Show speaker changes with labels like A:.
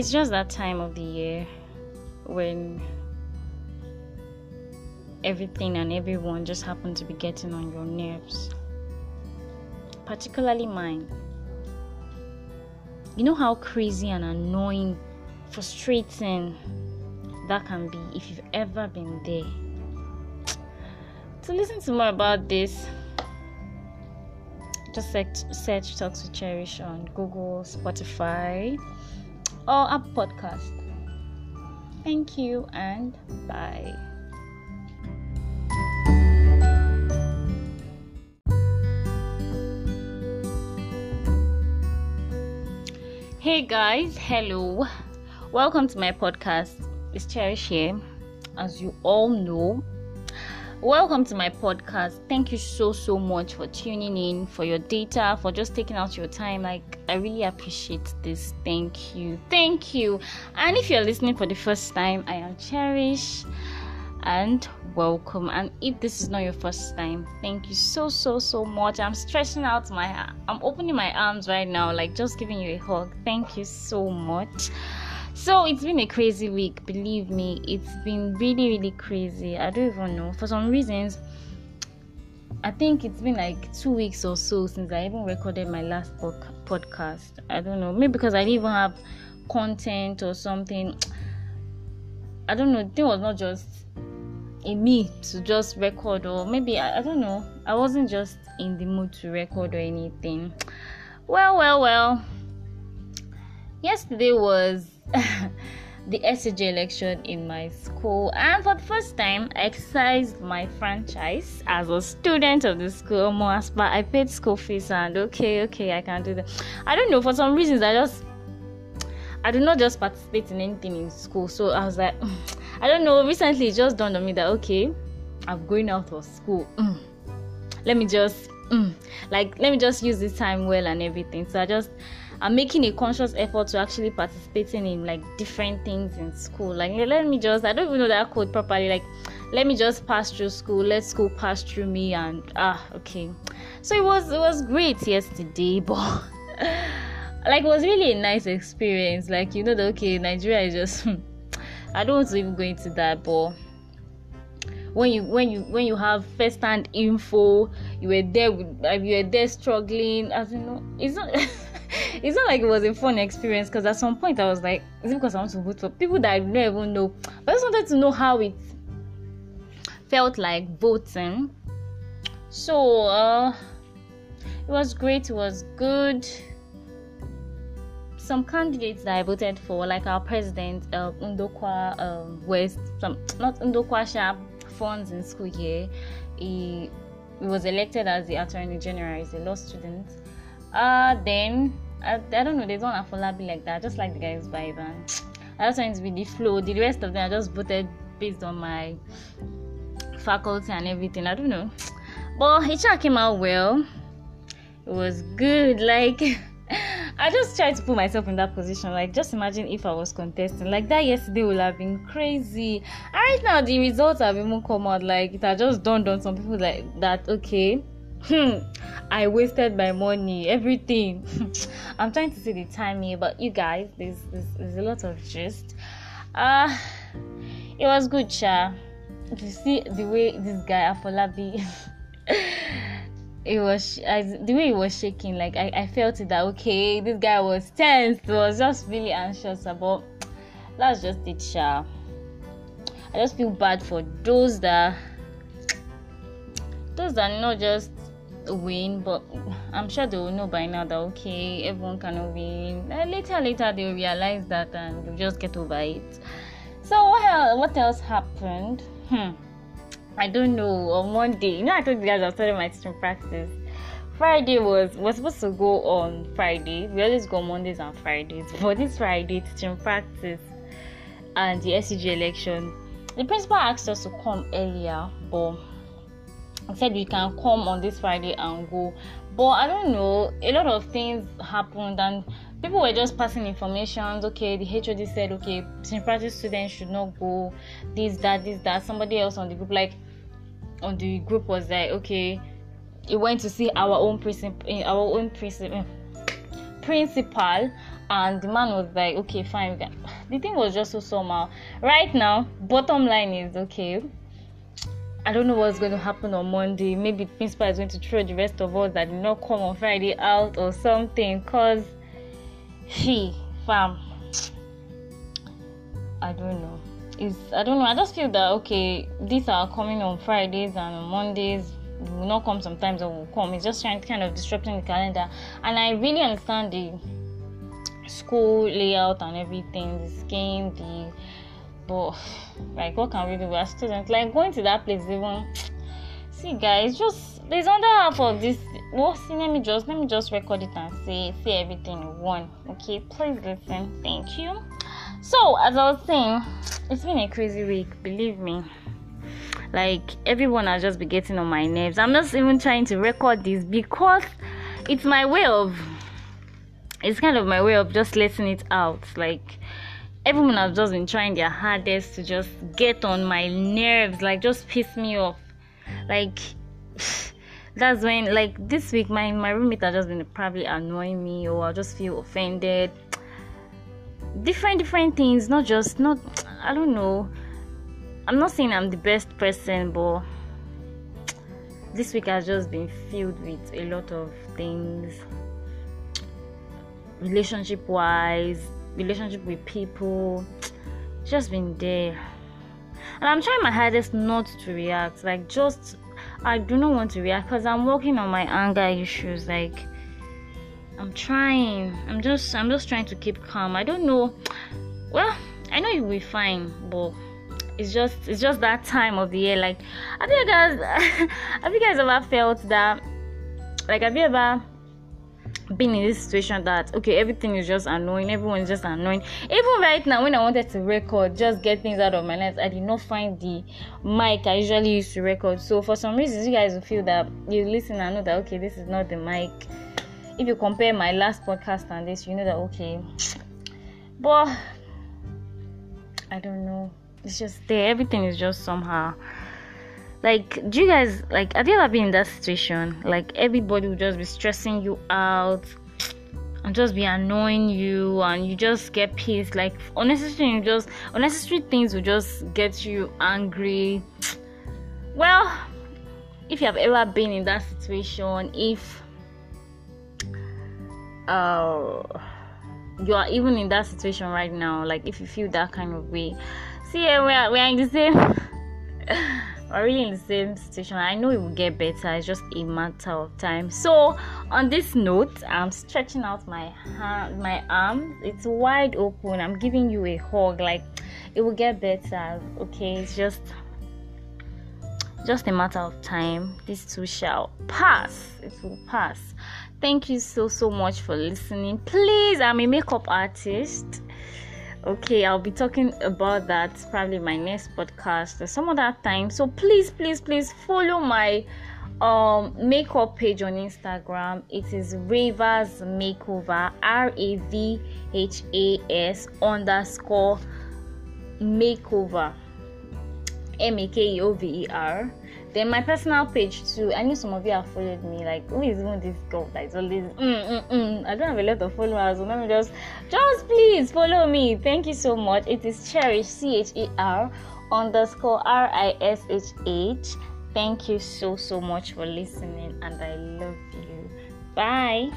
A: it's just that time of the year when everything and everyone just happen to be getting on your nerves, particularly mine. You know how crazy and annoying, frustrating that can be if you've ever been there. To listen to more about this, just search, search Talks to Cherish on Google, Spotify, or a Podcast. Thank you and bye. Hey guys, hello. Welcome to my podcast. It's Cherish here. As you all know, welcome to my podcast. Thank you so so much for tuning in, for your data, for just taking out your time. Like I really appreciate this. Thank you. Thank you. And if you're listening for the first time, I am Cherish and welcome and if this is not your first time thank you so so so much i'm stretching out my i'm opening my arms right now like just giving you a hug thank you so much so it's been a crazy week believe me. It's been really really crazy. I don't even know. For some reasons i think it's been like two weeks or so since i even recorded my last podcast. I don't know. Maybe because i didn't even have content or something. I don't know. It was not just in me to just record or maybe I, I don't know. I wasn't just in the mood to record or anything. Well well well. Yesterday was the SCJ election in my school, and for the first time, I exercised my franchise as a student of the school. Most, but I paid school fees, and okay, okay, I can do that. I don't know for some reasons I just I do not just participate in anything in school, so I was like. I don't know. Recently, it just dawned on me that okay, I'm going out of school. Mm. Let me just mm, like let me just use this time well and everything. So I just I'm making a conscious effort to actually participating in like different things in school. Like let me just I don't even know that code properly. Like let me just pass through school. Let school pass through me and ah okay. So it was it was great yesterday, but like it was really a nice experience. Like you know that okay, Nigeria is just I don't want to even go into that, but when you when you when you have first hand info, you were there with you were there struggling. As you know, it's not. it's not like it was a fun experience because at some point I was like, is it because I want to vote for people that I don't even know? But I just wanted to know how it felt like voting. So uh, it was great. It was good some candidates that I voted for, like our president, uh, Ndokwa um, West, some not Ndokwa Sharp funds in school here. He, he was elected as the Attorney General. He's a law student. Uh, then I, I don't know. There's one Afolabi like that. I just like the guy's vibe, and I just went with the flow. The rest of them, I just voted based on my faculty and everything. I don't know, but it came out well. It was good. Like. I just tried to put myself in that position. Like, just imagine if I was contesting. Like that yesterday would have been crazy. And right now, the results have even come out. Like it had just dawned on some people like that. Okay, hmm, I wasted my money, everything. I'm trying to see the time here but you guys, there's, there's, there's a lot of gist. Uh it was good, Sha. If you see the way this guy Afolabi it was I, the way he was shaking like I, I felt it that okay this guy was tense was just really anxious about that's just it sha i just feel bad for those that those that not just win but i'm sure they will know by now that okay everyone cannot win and later later they'll realize that and they'll just get over it so what else, what else happened hmm I don't know, on Monday. You know, I told you guys I started my teaching practice. Friday was was supposed to go on Friday. We always go Mondays and Fridays. But this Friday, teaching practice and the SCJ election, the principal asked us to come earlier, but he said we can come on this Friday and go. But I don't know, a lot of things happened and people were just passing information. Okay, the HOD said, okay, practice students should not go. This, that, this, that. Somebody else on the group, like on the group, was like, okay, he went to see our own principal, eh, our own principal, principal, and the man was like okay fine the thing was just so somehow right now bottom line is okay I don't know what's going to happen on Monday. Maybe principal is going to throw the rest of us that did not come on Friday out or something. Cause she, fam, I don't know. It's I don't know. I just feel that okay, these are coming on Fridays and on Mondays will not come sometimes or will come. It's just trying to kind of disrupting the calendar. And I really understand the school layout and everything, the scheme, the but like what can we do as students? Like going to that place even see guys, just there's another half of this well see let me just let me just record it and say say everything in one. Okay, please listen. Thank you. So as I was saying, it's been a crazy week, believe me. Like everyone has just been getting on my nerves. I'm just even trying to record this because it's my way of it's kind of my way of just letting it out. Like everyone has just been trying their hardest to just get on my nerves, like just piss me off. Like that's when like this week my my roommate has just been probably annoying me or I just feel offended. Different different things, not just not I don't know. I'm not saying I'm the best person, but this week has just been filled with a lot of things relationship wise relationship with people just been there. And i'm trying my hardest not to react like just i do not want to react because i'm working on my anger issues like i'm trying i'm just i'm just trying to keep calm. I don't know well i know you'll be fine but it's just it's just that time of the year like have you guys have you guys ever felt that like have you ever been in this situation that okay everything is just annoying everyone's just annoying. Even right now when i wanted to record just get things out of my life i did not find the mic i usually use to record. So for some reasons you guys will feel that you listen and know that okay this is not the mic. If you compare my last podcast and this you know that okay. But i don't know. It's just there. Everything is just somehow like do you guys like have you ever been in that situation? Like everybody will just be stressing you out and just be annoying you and you just get pissed. Like unnecessary just unnecessary things will just get you angry. Well if you have ever been in that situation if uh you are even in that situation right now like if you feel that kind of way. See yeah, we're, we're in the same are really in the same situation. I know it will get better. It's just a matter of time. So, on this note, I'm stretching out my hand, my arms. It's wide open. I'm giving you a hug. Like it will get better. Okay, it's just just a matter of time. This too shall pass. It will pass. Thank you so so much for listening. Please, I'm a makeup artist okay i'll be talking about that probably my next podcast or some other time. So please please please follow my um makeup page on instagram. It is ravhas makeover r-a-v-h-a-s underscore makeover. M-a-k-e-o-v-e-r then my personal page too. I know some of you have followed me. Like, who is even this girl that is always mm, mm, mm. I don't have a lot of followers. So let me just, just please follow me. Thank you so much. It is cherish C H E R underscore R I S H H. Thank you so so much for listening, and I love you. Bye.